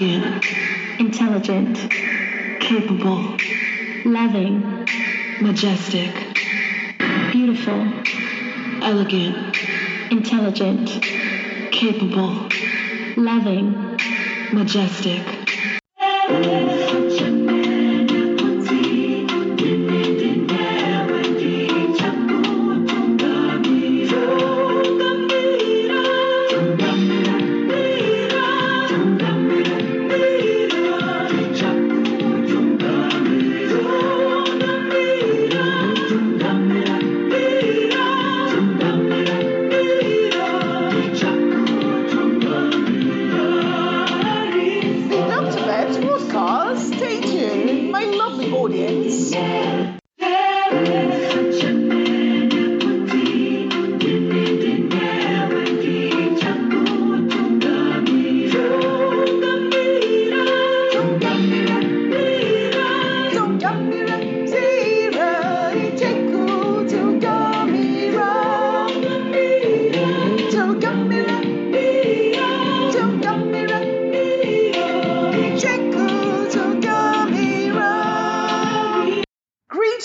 intelligent, capable, loving, majestic, beautiful, elegant, intelligent, capable, loving, majestic.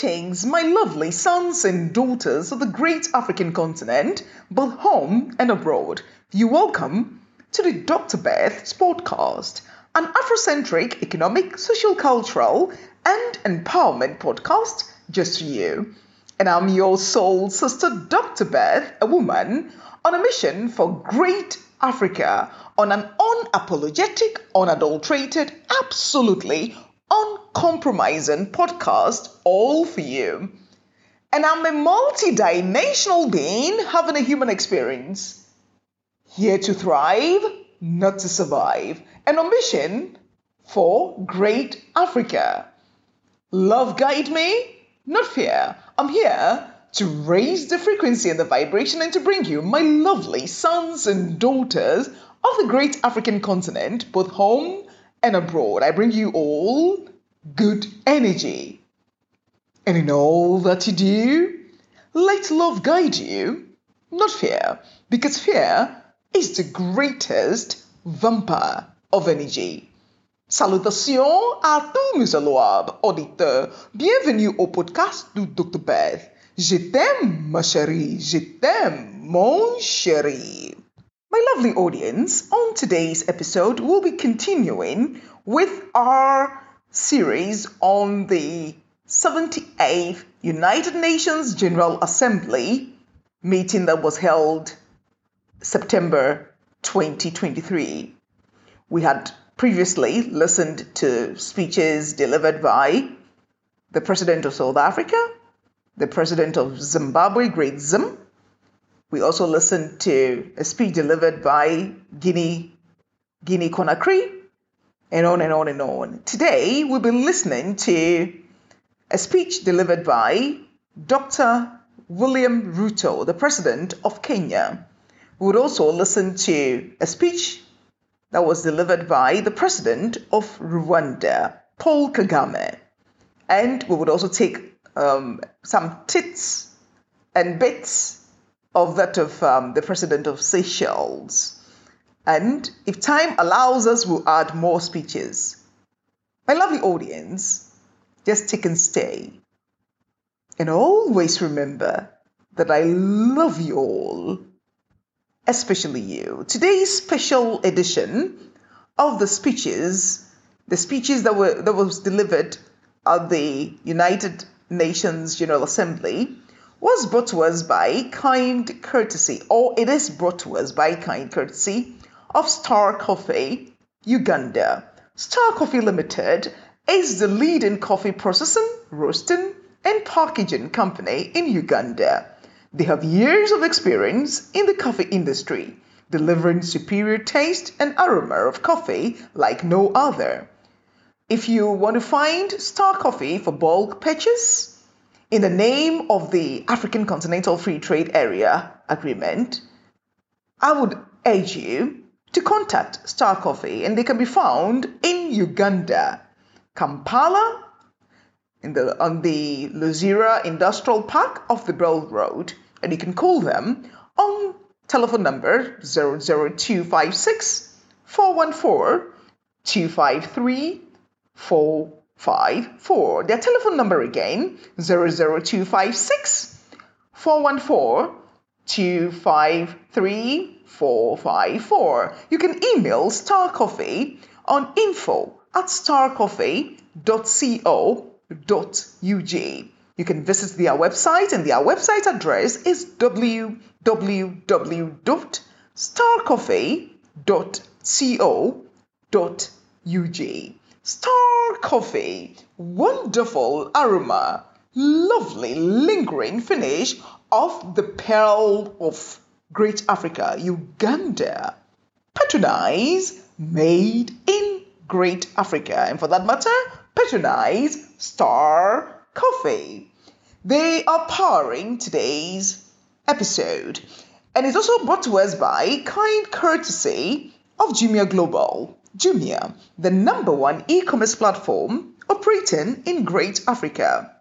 Greetings, my lovely sons and daughters of the great African continent, both home and abroad. You welcome to the Dr. Beth's podcast, an Afrocentric economic, social, cultural, and empowerment podcast just for you. And I'm your soul sister, Dr. Beth, a woman on a mission for great Africa on an unapologetic, unadulterated, absolutely uncompromising podcast, all for you. And I'm a multi-dimensional being having a human experience. Here to thrive, not to survive. And on mission for great Africa. Love guide me, not fear. I'm here to raise the frequency and the vibration and to bring you my lovely sons and daughters of the great African continent, both home and abroad. I bring you all good energy. And in all that you do, let love guide you, not fear, because fear is the greatest vampire of energy. Salutations à tous mes louables auditeurs. Bienvenue au podcast du Dr. Beth. Je t'aime, ma chérie. Je t'aime, mon chéri. My lovely audience, on today's episode, we'll be continuing with our series on the 78th United Nations General Assembly meeting that was held September 2023. We had previously listened to speeches delivered by the President of South Africa, the President of Zimbabwe, Great Zim. We also listened to a speech delivered by Guinea, Guinea Conakry, and on and on and on. Today, we'll be listening to a speech delivered by Dr. William Ruto, the President of Kenya. We would also listen to a speech that was delivered by the President of Rwanda, Paul Kagame. And we would also take um, some tits and bits of that of um, the President of Seychelles. And if time allows us, we'll add more speeches. My lovely audience, just take and stay. And always remember that I love you all, especially you. Today's special edition of the speeches, the speeches that were that was delivered at the United Nations General Assembly, was brought to us by kind courtesy, or it is brought to us by kind courtesy of Star Coffee Uganda. Star Coffee Limited is the leading coffee processing, roasting, and packaging company in Uganda. They have years of experience in the coffee industry, delivering superior taste and aroma of coffee like no other. If you want to find Star Coffee for bulk purchase, in the name of the African Continental Free Trade Area Agreement, I would urge you to contact Star Coffee, and they can be found in Uganda, Kampala, in the, on the Luzira Industrial Park off the Bell Road, and you can call them on telephone number 00256 414 253 454. Their telephone number again 00256 414 253 454. You can email Star Coffee on info at starcoffee.co.ug. You can visit their website, and their website address is www.starcoffee.co.ug. Star Coffee, wonderful aroma, lovely lingering finish of the pearl of Great Africa, Uganda. Patronize made in Great Africa, and for that matter, patronize Star Coffee. They are powering today's episode, and it's also brought to us by kind courtesy of Jumia Global. Jumia, the number one e commerce platform operating in Great Africa.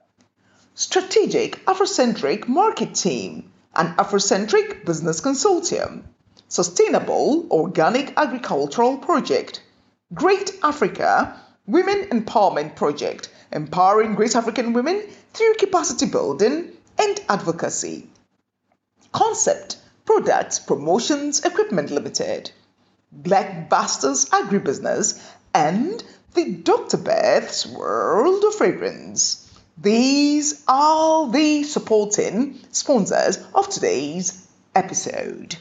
Strategic Afrocentric Market Team, an Afrocentric business consortium. Sustainable Organic Agricultural Project. Great Africa Women Empowerment Project, empowering great African women through capacity building and advocacy. Concept Products Promotions Equipment Limited. Black Bastards Agribusiness, and the Dr. Beth's World of Fragrance. These are the supporting sponsors of today's episode.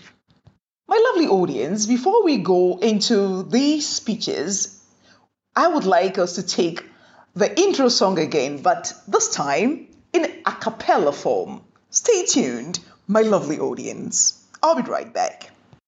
My lovely audience, before we go into these speeches, I would like us to take the intro song again, but this time in a cappella form. Stay tuned, my lovely audience. I'll be right back.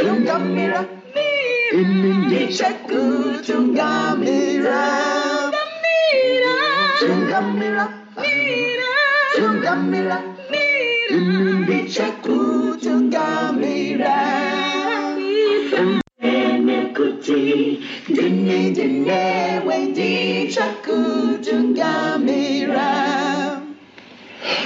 Tungamira Nichaku Tungamira Tungamira Tungamira Nichaku Tungamira Enekuti Dine Dine Wendi Chaku Tungamira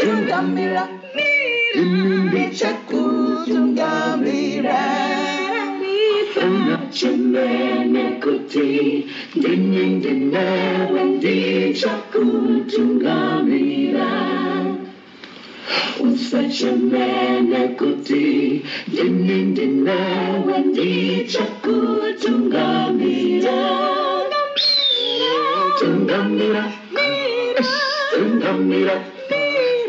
Tungamira Tungamira Nichaku Tungamira Chimene kuti Dinin dine Wendi chaku tungamira Usa chimene kuti Dinin dine Wendi chaku tungamira Tungamira Tungamira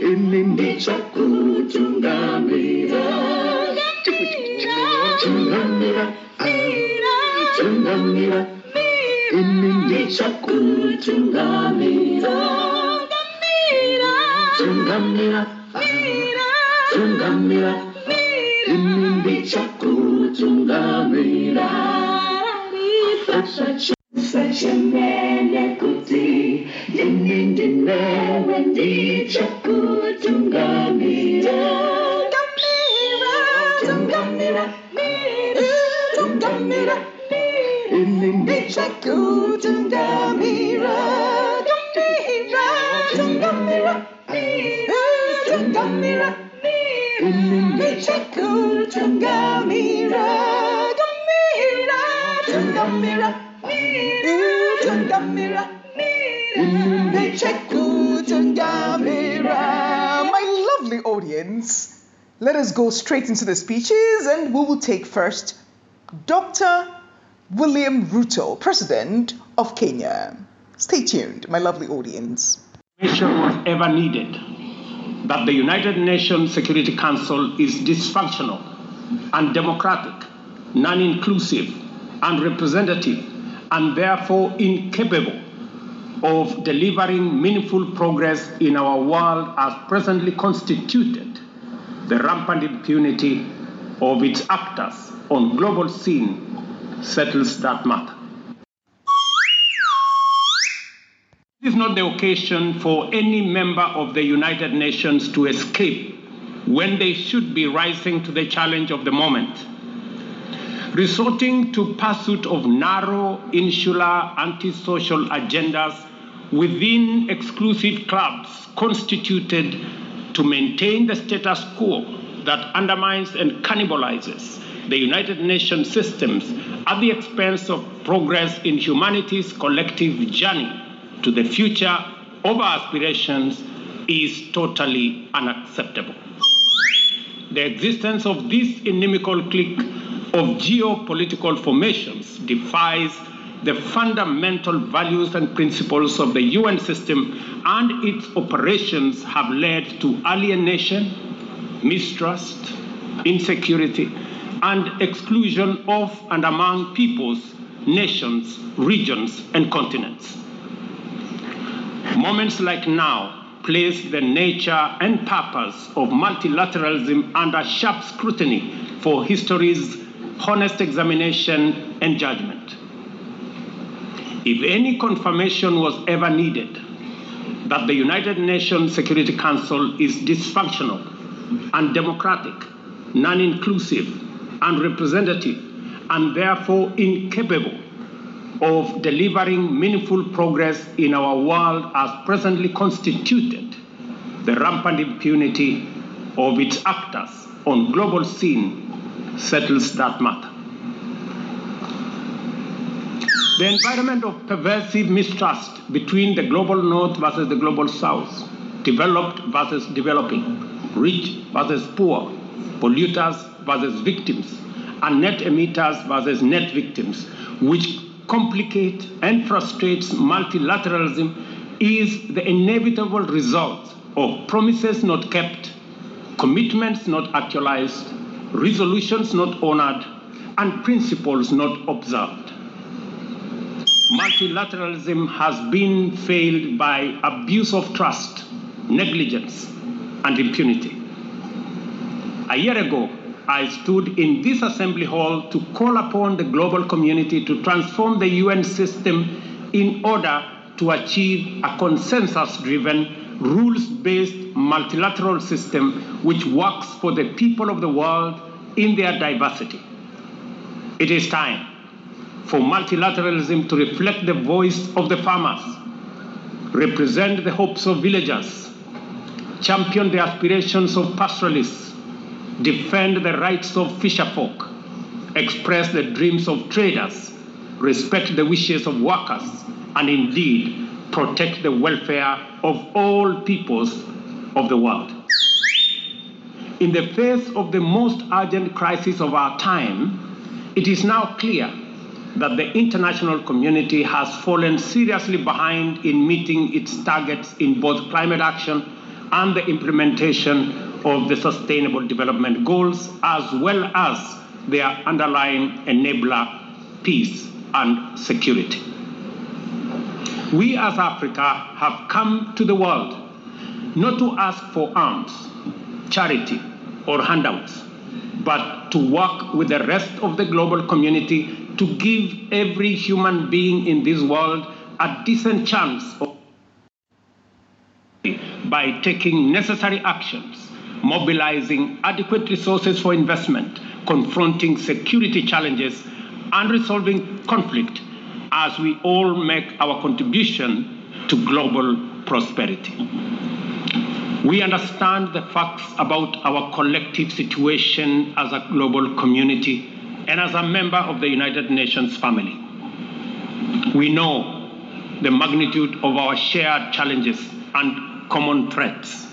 Inindi chaku tungamira Tungamira Tungamira Inindi chaku tungamira Tungamira Tungamira Inindi chaku tungamira Such a man kuti Dinin dine Wendi chaku us go straight into the speeches and we will take first Dr. William Ruto, President of Kenya. Stay tuned, my lovely audience. Nation was ever needed that the United Nations Security Council is dysfunctional, undemocratic, non inclusive, unrepresentative, and therefore incapable of delivering meaningful progress in our world as presently constituted, the rampant impunity of its actors on global scene settles that matter. This is not the occasion for any member of the United Nations to escape when they should be rising to the challenge of the moment. Resorting to pursuit of narrow, insular, antisocial agendas within exclusive clubs constituted to maintain the status quo that undermines and cannibalizes the United Nations systems at the expense of progress in humanity's collective journey to the future our aspirations is totally unacceptable. The existence of this inimical clique of geopolitical formations defies the fundamental values and principles of the UN system, and its operations have led to alienation, mistrust, insecurity, and exclusion of and among peoples, nations, regions, and continents. Moments like now place the nature and purpose of multilateralism under sharp scrutiny for history's honest examination and judgment. If any confirmation was ever needed that the United Nations Security Council is dysfunctional, undemocratic, non inclusive, unrepresentative, and therefore incapable of delivering meaningful progress in our world as presently constituted, the rampant impunity of its actors on global scene settles that matter. The environment of pervasive mistrust between the global north versus the global south, developed versus developing, rich versus poor, polluters versus victims, and net emitters versus net victims, which complicate and frustrates multilateralism, is the inevitable result of promises not kept, commitments not actualized, resolutions not honored, and principles not observed multilateralism has been failed by abuse of trust, negligence, and impunity. A year ago, I stood in this assembly hall to call upon the global community to transform the UN system in order to achieve a consensus driven, rules based multilateral system which works for the people of the world in their diversity. It is time for multilateralism to reflect the voice of the farmers, represent the hopes of villagers, champion the aspirations of pastoralists, defend the rights of fisherfolk, express the dreams of traders, respect the wishes of workers, and indeed protect the welfare of all peoples of the world. In the face of the most urgent crisis of our time, it is now clear that the international community has fallen seriously behind in meeting its targets in both climate action and the implementation of the Sustainable Development Goals, as well as their underlying enabler, peace and security. We as Africa have come to the world not to ask for arms, charity, or handouts, but to work with the rest of the global community to give every human being in this world a decent chance by taking necessary actions, mobilizing adequate resources for investment, confronting security challenges, and resolving conflict as we all make our contribution to global prosperity. We understand the facts about our collective situation as a global community and as a member of the United Nations family. We know the magnitude of our shared challenges and common threats.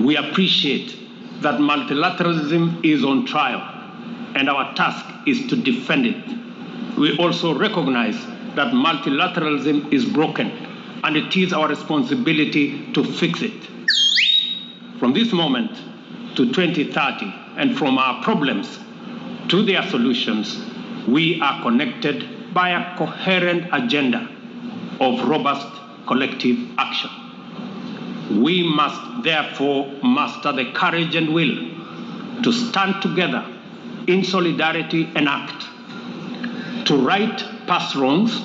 We appreciate that multilateralism is on trial, and our task is to defend it. we also recognize that multilateralism is broken and it is our responsibility to fix it. From this moment to 2030, and from our problems to their solutions, we are connected by a coherent agenda of robust collective action. We must therefore muster the courage and will to stand together in solidarity and act, to right past wrongs,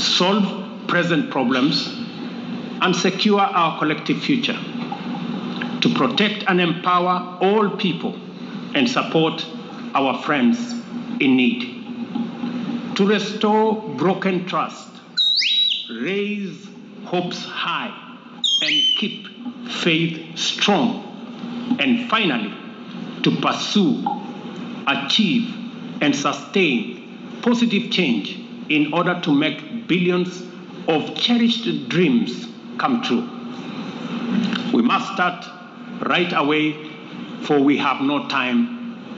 solve present problems, and secure our collective future, to protect and empower all people and support our friends in need, to restore broken trust, raise hopes high, and keep faith strong, and finally, to pursue, achieve, and sustain positive change in order to make billions of cherished dreams come true. We must start right away, for we have no time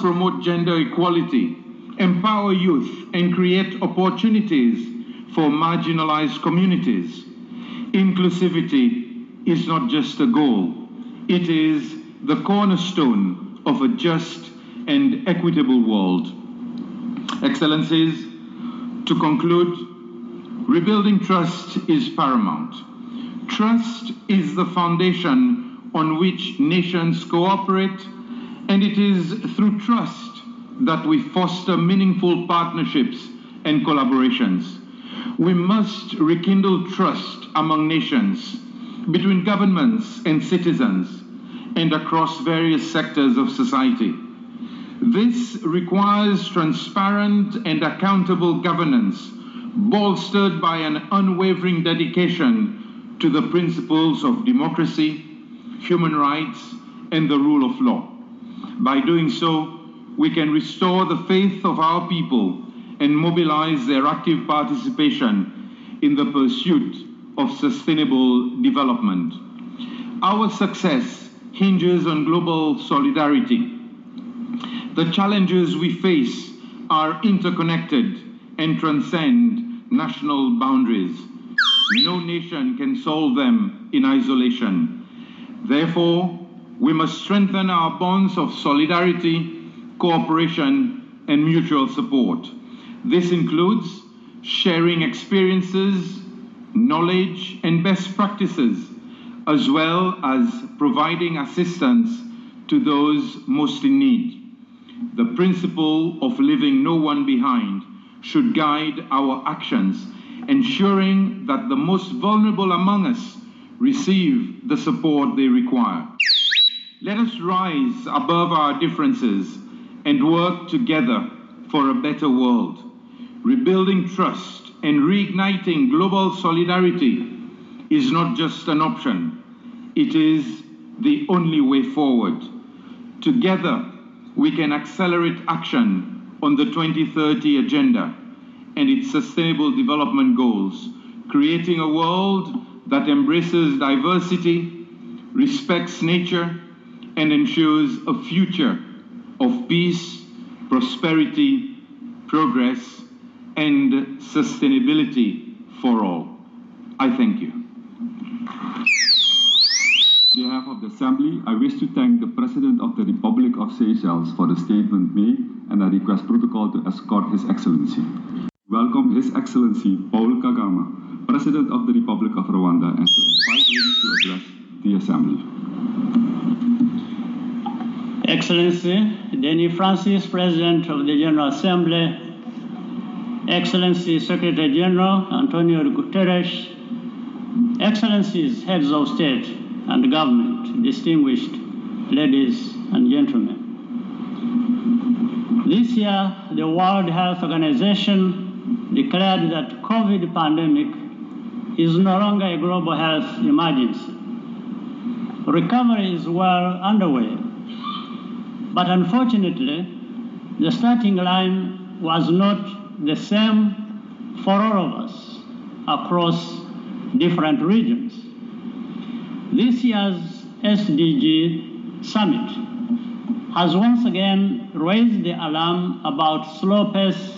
promote gender equality, empower youth, and create opportunities for marginalized communities. Inclusivity is not just a goal, it is the cornerstone of a just and equitable world. Excellencies, to conclude, rebuilding trust is paramount. Trust is the foundation on which nations cooperate, and it is through trust that we foster meaningful partnerships and collaborations. We must rekindle trust among nations, between governments and citizens, and across various sectors of society. This requires transparent and accountable governance, bolstered by an unwavering dedication to the principles of democracy, human rights, and the rule of law. By doing so, we can restore the faith of our people and mobilize their active participation in the pursuit of sustainable development. Our success hinges on global solidarity. The challenges we face are interconnected and transcend national boundaries. No nation can solve them in isolation. Therefore, we must strengthen our bonds of solidarity, cooperation, and mutual support. This includes sharing experiences, knowledge, and best practices, as well as providing assistance to those most in need. The principle of leaving no one behind should guide our actions, ensuring that the most vulnerable among us receive the support they require. Let us rise above our differences and work together for a better world. Rebuilding trust and reigniting global solidarity is not just an option, it is the only way forward. Together, we can accelerate action on the 2030 Agenda and its Sustainable Development Goals, creating a world that embraces diversity, respects nature, and ensures a future of peace, prosperity, progress, and sustainability for all. I thank you. On behalf of the Assembly, I wish to thank the President of the Republic of Seychelles for the statement made and I request protocol to escort His Excellency. Welcome His Excellency Paul Kagame, President of the Republic of Rwanda and to invite him to address the Assembly. Excellency Denis Francis, President of the General Assembly, Excellency Secretary General Antonio Guterres, Excellencies, Heads of State and Government, distinguished ladies and gentlemen. This year, the World Health Organization declared that COVID pandemic is no longer a global health emergency. Recovery is well underway, but unfortunately, the starting line was not the same for all of us across different regions. This year's SDG summit has once again raised the alarm about slow pace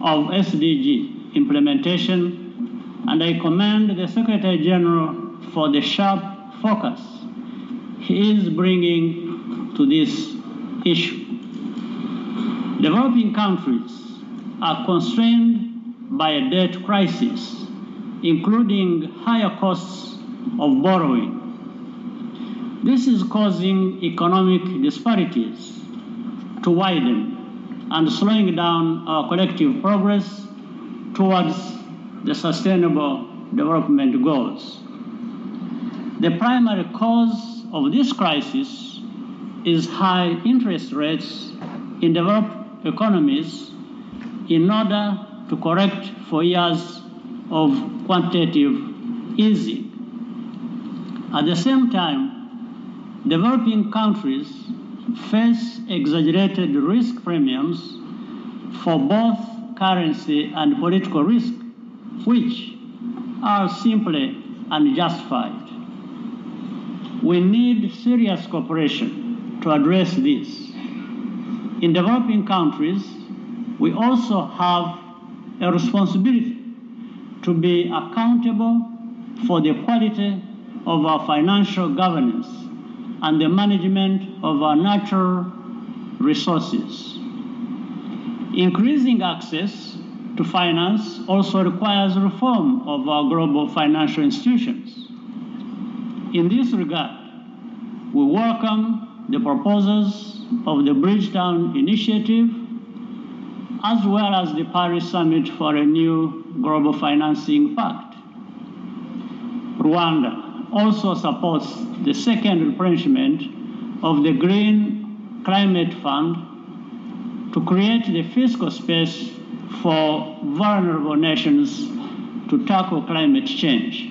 of SDG implementation, and I commend the Secretary General for the sharp focus he is bringing to this issue. Developing countries are constrained by a debt crisis, including higher costs of borrowing. This is causing economic disparities to widen and slowing down our collective progress towards the sustainable development goals. The primary cause of this crisis is high interest rates in developed economies in order to correct for years of quantitative easing. At the same time, developing countries face exaggerated risk premiums for both currency and political risk, which are simply unjustified. We need serious cooperation to address this. In developing countries, we also have a responsibility to be accountable for the quality of our financial governance and the management of our natural resources. Increasing access to finance also requires reform of our global financial institutions. In this regard, we welcome the proposals of the Bridgetown Initiative as well as the Paris Summit for a new global financing pact. Rwanda also supports the second replenishment of the Green Climate Fund to create the fiscal space for vulnerable nations to tackle climate change.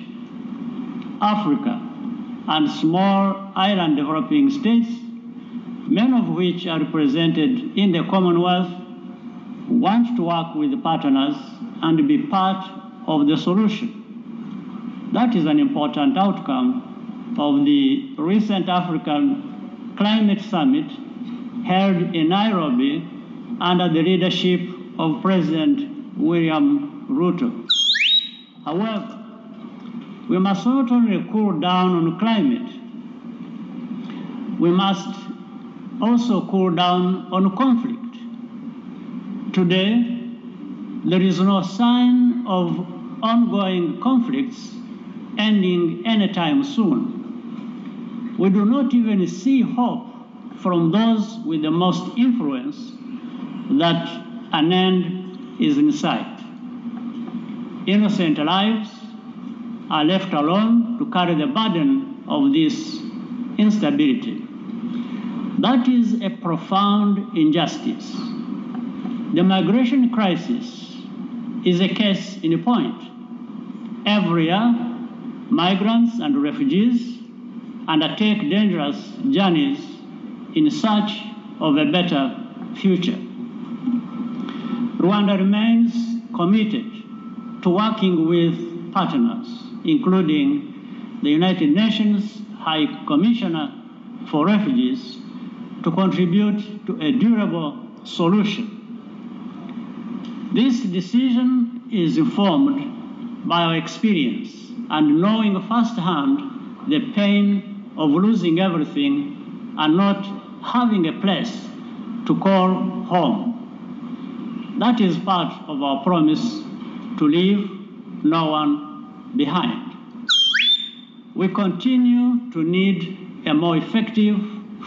Africa and small island developing states, many of which are represented in the Commonwealth, want to work with partners and be part of the solution. That is an important outcome of the recent African Climate Summit held in Nairobi under the leadership of President William Ruto. However, we must not only cool down on climate, we must also cool down on conflict. Today, there is no sign of ongoing conflicts ending anytime soon. We do not even see hope from those with the most influence that an end is in sight. Innocent lives are left alone to carry the burden of this instability. That is a profound injustice. The migration crisis is a case in point. Every year, migrants and refugees undertake dangerous journeys in search of a better future. Rwanda remains committed to working with partners, including the United Nations High Commissioner for Refugees, to contribute to a durable solution. This decision is informed by our experience and knowing firsthand the pain of losing everything and not having a place to call home. That is part of our promise to leave no one behind. We continue to need a more effective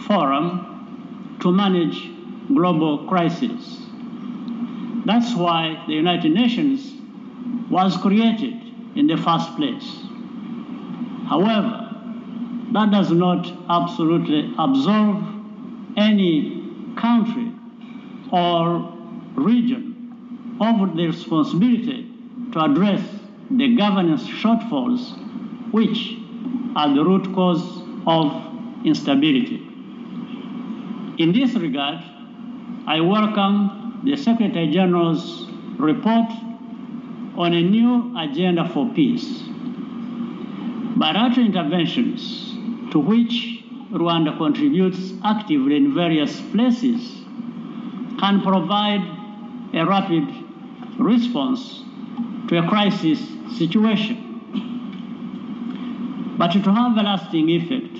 forum to manage global crises. That's why the United Nations was created in the first place. However, that does not absolutely absolve any country or region of the responsibility to address the governance shortfalls which are the root cause of instability. In this regard, I welcome the Secretary General's report on a new agenda for peace. Bilateral interventions to which Rwanda contributes actively in various places can provide a rapid response to a crisis situation. But to have a lasting effect,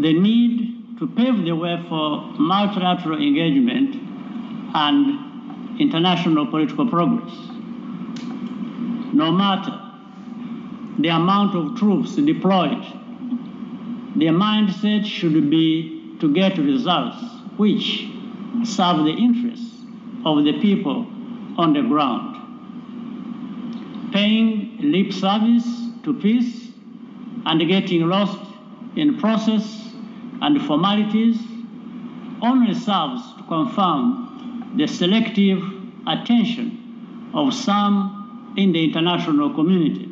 the need to pave the way for multilateral engagement and international political progress. No matter the amount of troops deployed, their mindset should be to get results which serve the interests of the people on the ground. Paying lip service to peace and getting lost in process and formalities only serves to confirm the selective attention of some in the international community.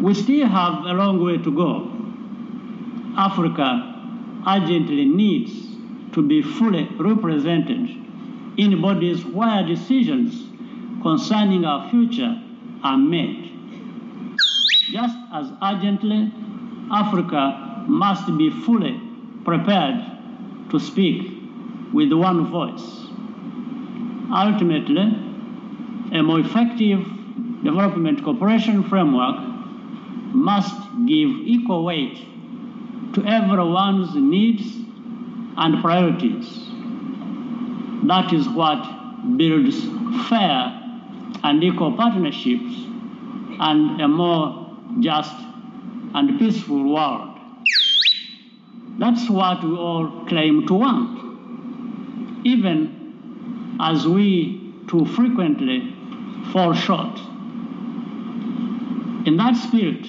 We still have a long way to go. Africa urgently needs to be fully represented in bodies where decisions concerning our future are made. Just as urgently, Africa must be fully prepared to speak with one voice. Ultimately, a more effective development cooperation framework must give equal weight to everyone's needs and priorities. That is what builds fair and equal partnerships and a more just and peaceful world. That's what we all claim to want, even as we too frequently fall short. In that spirit,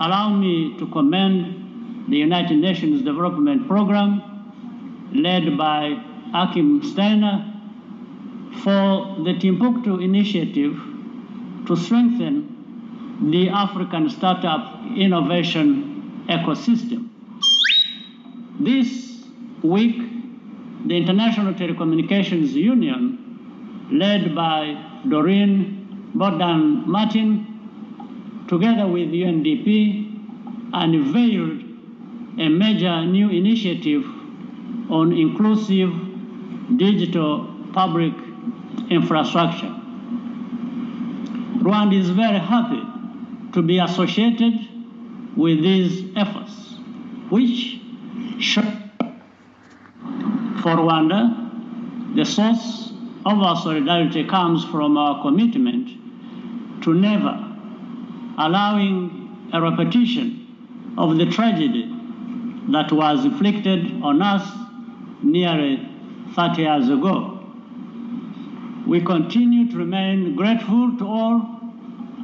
allow me to commend the United Nations Development Program led by Achim Steiner for the Timbuktu initiative to strengthen the African startup innovation ecosystem. This week, the International Telecommunications Union, led by Doreen Bogdan-Martin, together with UNDP, unveiled a major new initiative on inclusive digital public infrastructure. Rwanda is very happy to be associated with these efforts, which show for Rwanda, uh, the source of our solidarity comes from our commitment to never allowing a repetition of the tragedy that was inflicted on us nearly 30 years ago. We continue to remain grateful to all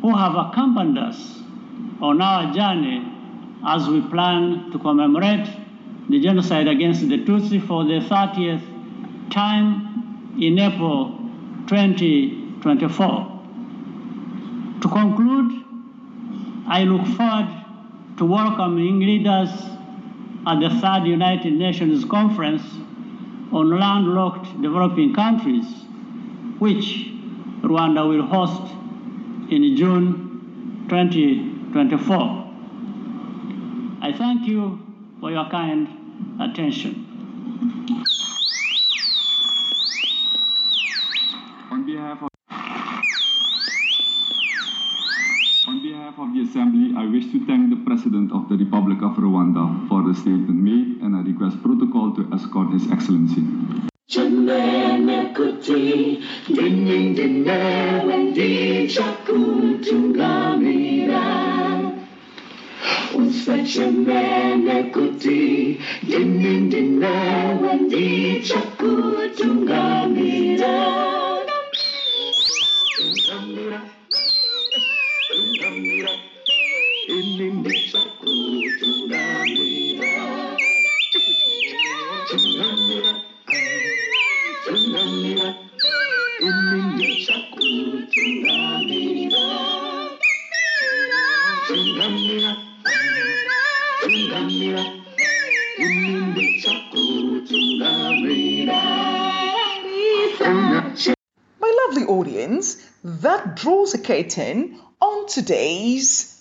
who have accompanied us on our journey as we plan to commemorate the genocide against the Tutsi for the 30th time in April 2024. To conclude, I look forward to welcoming leaders at the third United Nations Conference on landlocked developing countries, which Rwanda will host in June 2024. I thank you for your kind attention. On behalf of On behalf of the Assembly, I wish to thank the President of the Republic of Rwanda for the statement made and I request protocol to escort His Excellency. mene kuti Dini dinewe ndicha kutungamira kuti that draws a curtain on today's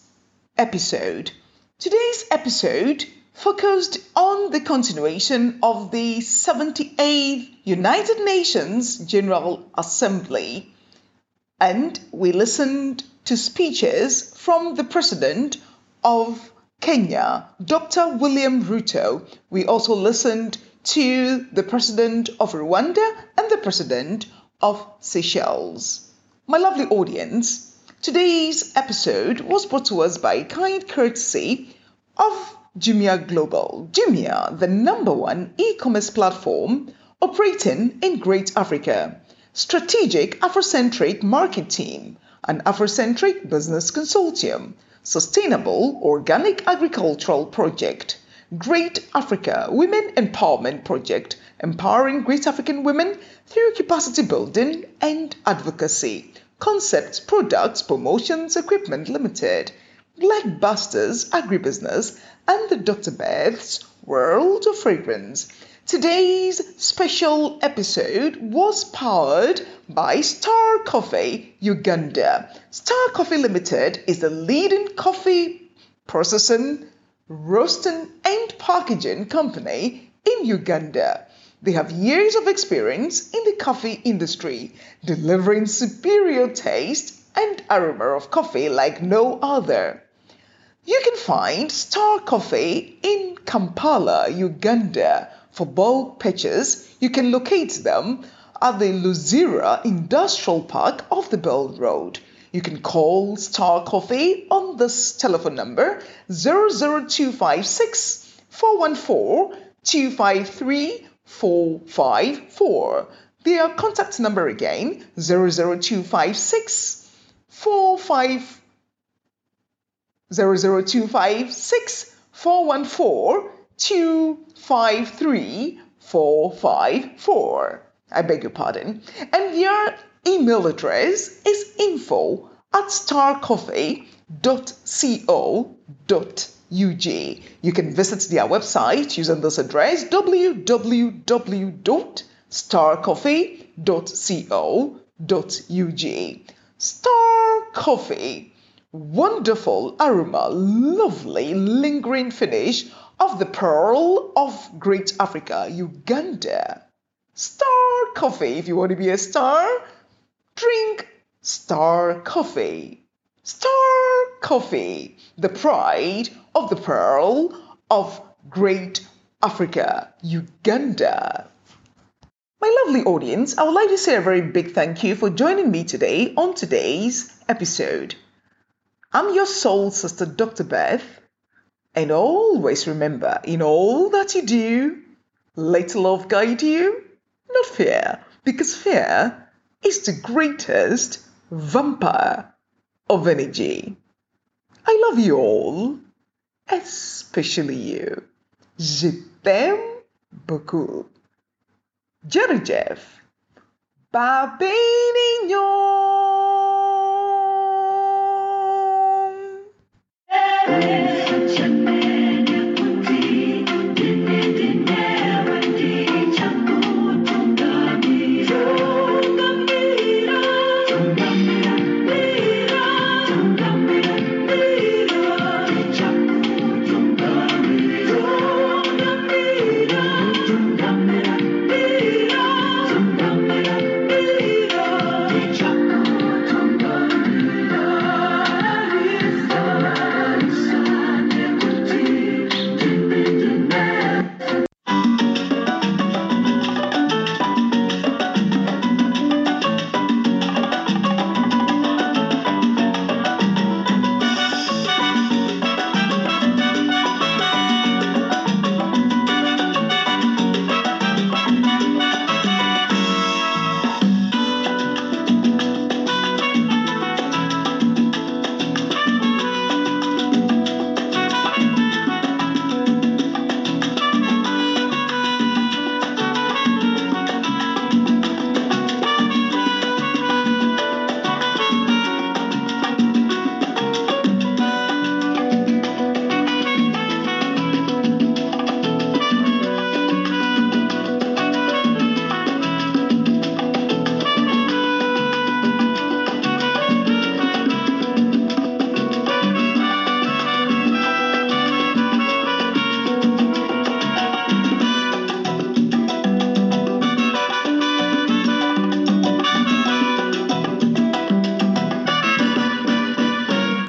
episode. Today's episode focused on the continuation of the 78th United Nations General Assembly, and we listened to speeches from the President of Kenya, Dr. William Ruto. We also listened to the President of Rwanda and the President of Seychelles. My lovely audience, today's episode was brought to us by kind courtesy of Jumia Global. Jumia, the number one e commerce platform operating in Great Africa. Strategic Afrocentric Market Team, an Afrocentric Business Consortium, Sustainable Organic Agricultural Project, Great Africa Women Empowerment Project, empowering Great African women through capacity building and advocacy. Concepts, Products, Promotions, Equipment Limited, Blackbusters Agribusiness, and the Dr. Beth's World of Fragrance. Today's special episode was powered by Star Coffee Uganda. Star Coffee Limited is the leading coffee processing, roasting, and packaging company in Uganda. They have years of experience in the coffee industry, delivering superior taste and aroma of coffee like no other. You can find Star Coffee in Kampala, Uganda. For bulk purchase, you can locate them at the Luzira Industrial Park off the Bell Road. You can call Star Coffee on this telephone number 00256 414 253 454. Their contact number again 00256 45 00256 414 253 454. I beg your pardon. And their email address is info at starcoffee.co.ug. You can visit their website using this address www.starcoffee.co.ug. Star Coffee wonderful aroma, lovely lingering finish of the pearl of Great Africa, Uganda. Star coffee, if you want to be a star, drink Star coffee. Star coffee, the pride of the pearl of Great Africa, Uganda. My lovely audience, I would like to say a very big thank you for joining me today on today's episode. I'm your soul sister, Dr. Beth, and always remember in all that you do, let love guide you, not fear, because fear is the greatest vampire of energy. I love you all, especially you. Je t'aime beaucoup. Jerry Jeff. Baby Nignon.